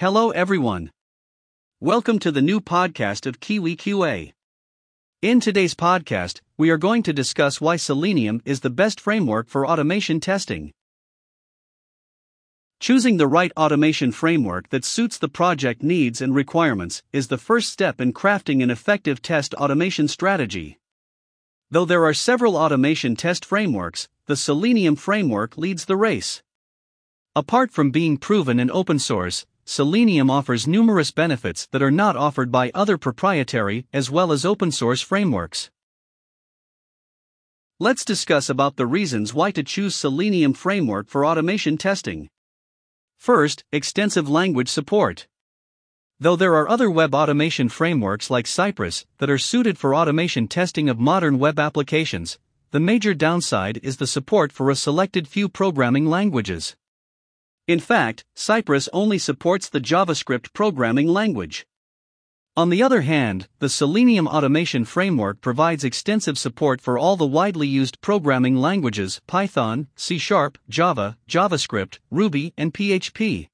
Hello, everyone. Welcome to the new podcast of Kiwi QA. In today's podcast, we are going to discuss why Selenium is the best framework for automation testing. Choosing the right automation framework that suits the project needs and requirements is the first step in crafting an effective test automation strategy. Though there are several automation test frameworks, the Selenium framework leads the race. Apart from being proven and open source, Selenium offers numerous benefits that are not offered by other proprietary as well as open source frameworks. Let's discuss about the reasons why to choose Selenium framework for automation testing. First, extensive language support. Though there are other web automation frameworks like Cypress that are suited for automation testing of modern web applications, the major downside is the support for a selected few programming languages. In fact, Cypress only supports the JavaScript programming language. On the other hand, the Selenium Automation Framework provides extensive support for all the widely used programming languages Python, C Sharp, Java, JavaScript, Ruby, and PHP.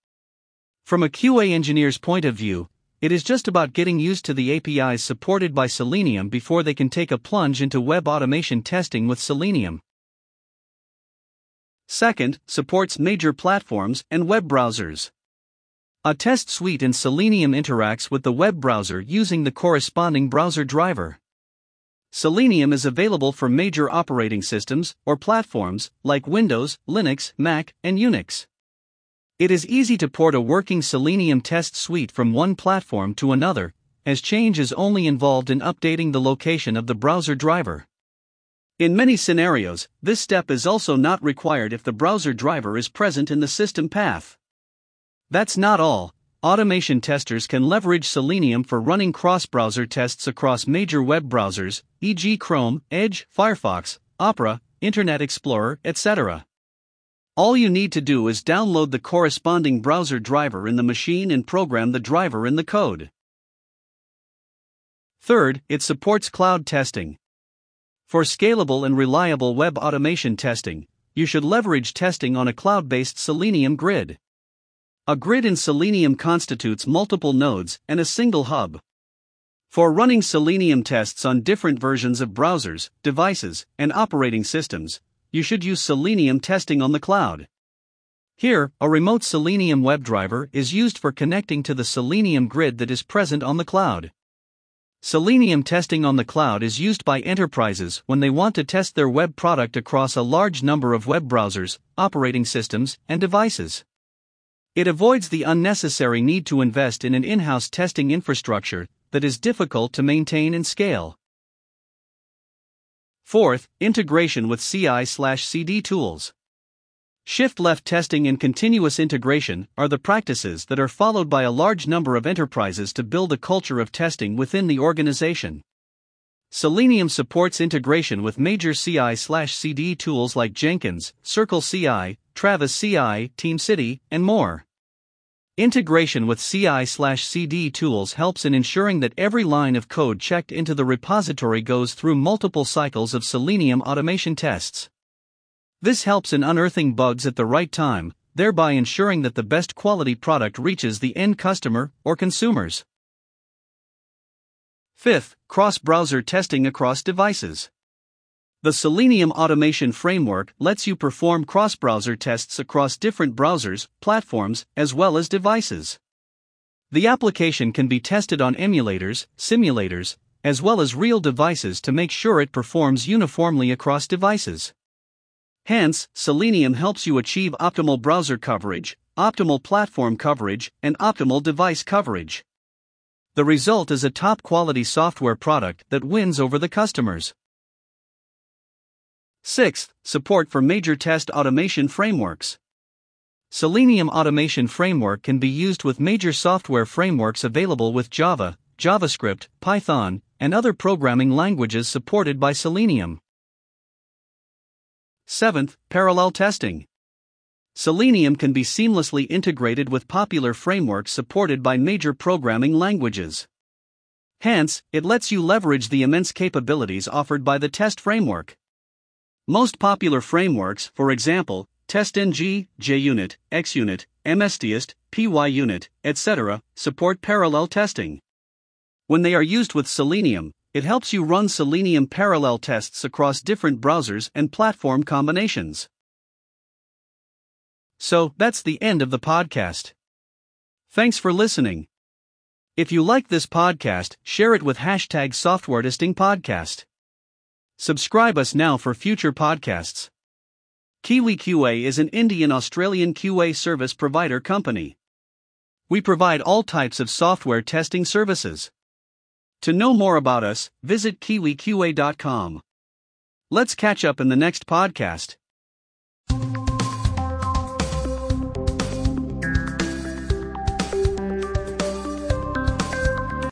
From a QA engineer's point of view, it is just about getting used to the APIs supported by Selenium before they can take a plunge into web automation testing with Selenium. Second, supports major platforms and web browsers. A test suite in Selenium interacts with the web browser using the corresponding browser driver. Selenium is available for major operating systems or platforms like Windows, Linux, Mac, and Unix. It is easy to port a working Selenium test suite from one platform to another, as change is only involved in updating the location of the browser driver. In many scenarios, this step is also not required if the browser driver is present in the system path. That's not all. Automation testers can leverage Selenium for running cross browser tests across major web browsers, e.g., Chrome, Edge, Firefox, Opera, Internet Explorer, etc. All you need to do is download the corresponding browser driver in the machine and program the driver in the code. Third, it supports cloud testing. For scalable and reliable web automation testing, you should leverage testing on a cloud based Selenium grid. A grid in Selenium constitutes multiple nodes and a single hub. For running Selenium tests on different versions of browsers, devices, and operating systems, you should use Selenium testing on the cloud. Here, a remote Selenium WebDriver is used for connecting to the Selenium grid that is present on the cloud. Selenium testing on the cloud is used by enterprises when they want to test their web product across a large number of web browsers, operating systems, and devices. It avoids the unnecessary need to invest in an in house testing infrastructure that is difficult to maintain and scale. Fourth, integration with CI CD tools. Shift left testing and continuous integration are the practices that are followed by a large number of enterprises to build a culture of testing within the organization. Selenium supports integration with major CI CD tools like Jenkins, Circle CI, Travis CI, TeamCity, and more. Integration with CI CD tools helps in ensuring that every line of code checked into the repository goes through multiple cycles of Selenium automation tests. This helps in unearthing bugs at the right time, thereby ensuring that the best quality product reaches the end customer or consumers. Fifth, cross browser testing across devices. The Selenium Automation Framework lets you perform cross browser tests across different browsers, platforms, as well as devices. The application can be tested on emulators, simulators, as well as real devices to make sure it performs uniformly across devices. Hence, Selenium helps you achieve optimal browser coverage, optimal platform coverage, and optimal device coverage. The result is a top quality software product that wins over the customers. Sixth, support for major test automation frameworks. Selenium Automation Framework can be used with major software frameworks available with Java, JavaScript, Python, and other programming languages supported by Selenium. Seventh, parallel testing. Selenium can be seamlessly integrated with popular frameworks supported by major programming languages. Hence, it lets you leverage the immense capabilities offered by the test framework. Most popular frameworks, for example, TestNG, JUnit, XUnit, MSTest, PyUnit, etc., support parallel testing. When they are used with Selenium, it helps you run Selenium parallel tests across different browsers and platform combinations. So, that's the end of the podcast. Thanks for listening. If you like this podcast, share it with hashtag software testing podcast. Subscribe us now for future podcasts. Kiwi QA is an Indian Australian QA service provider company. We provide all types of software testing services. To know more about us, visit kiwiqa.com. Let's catch up in the next podcast.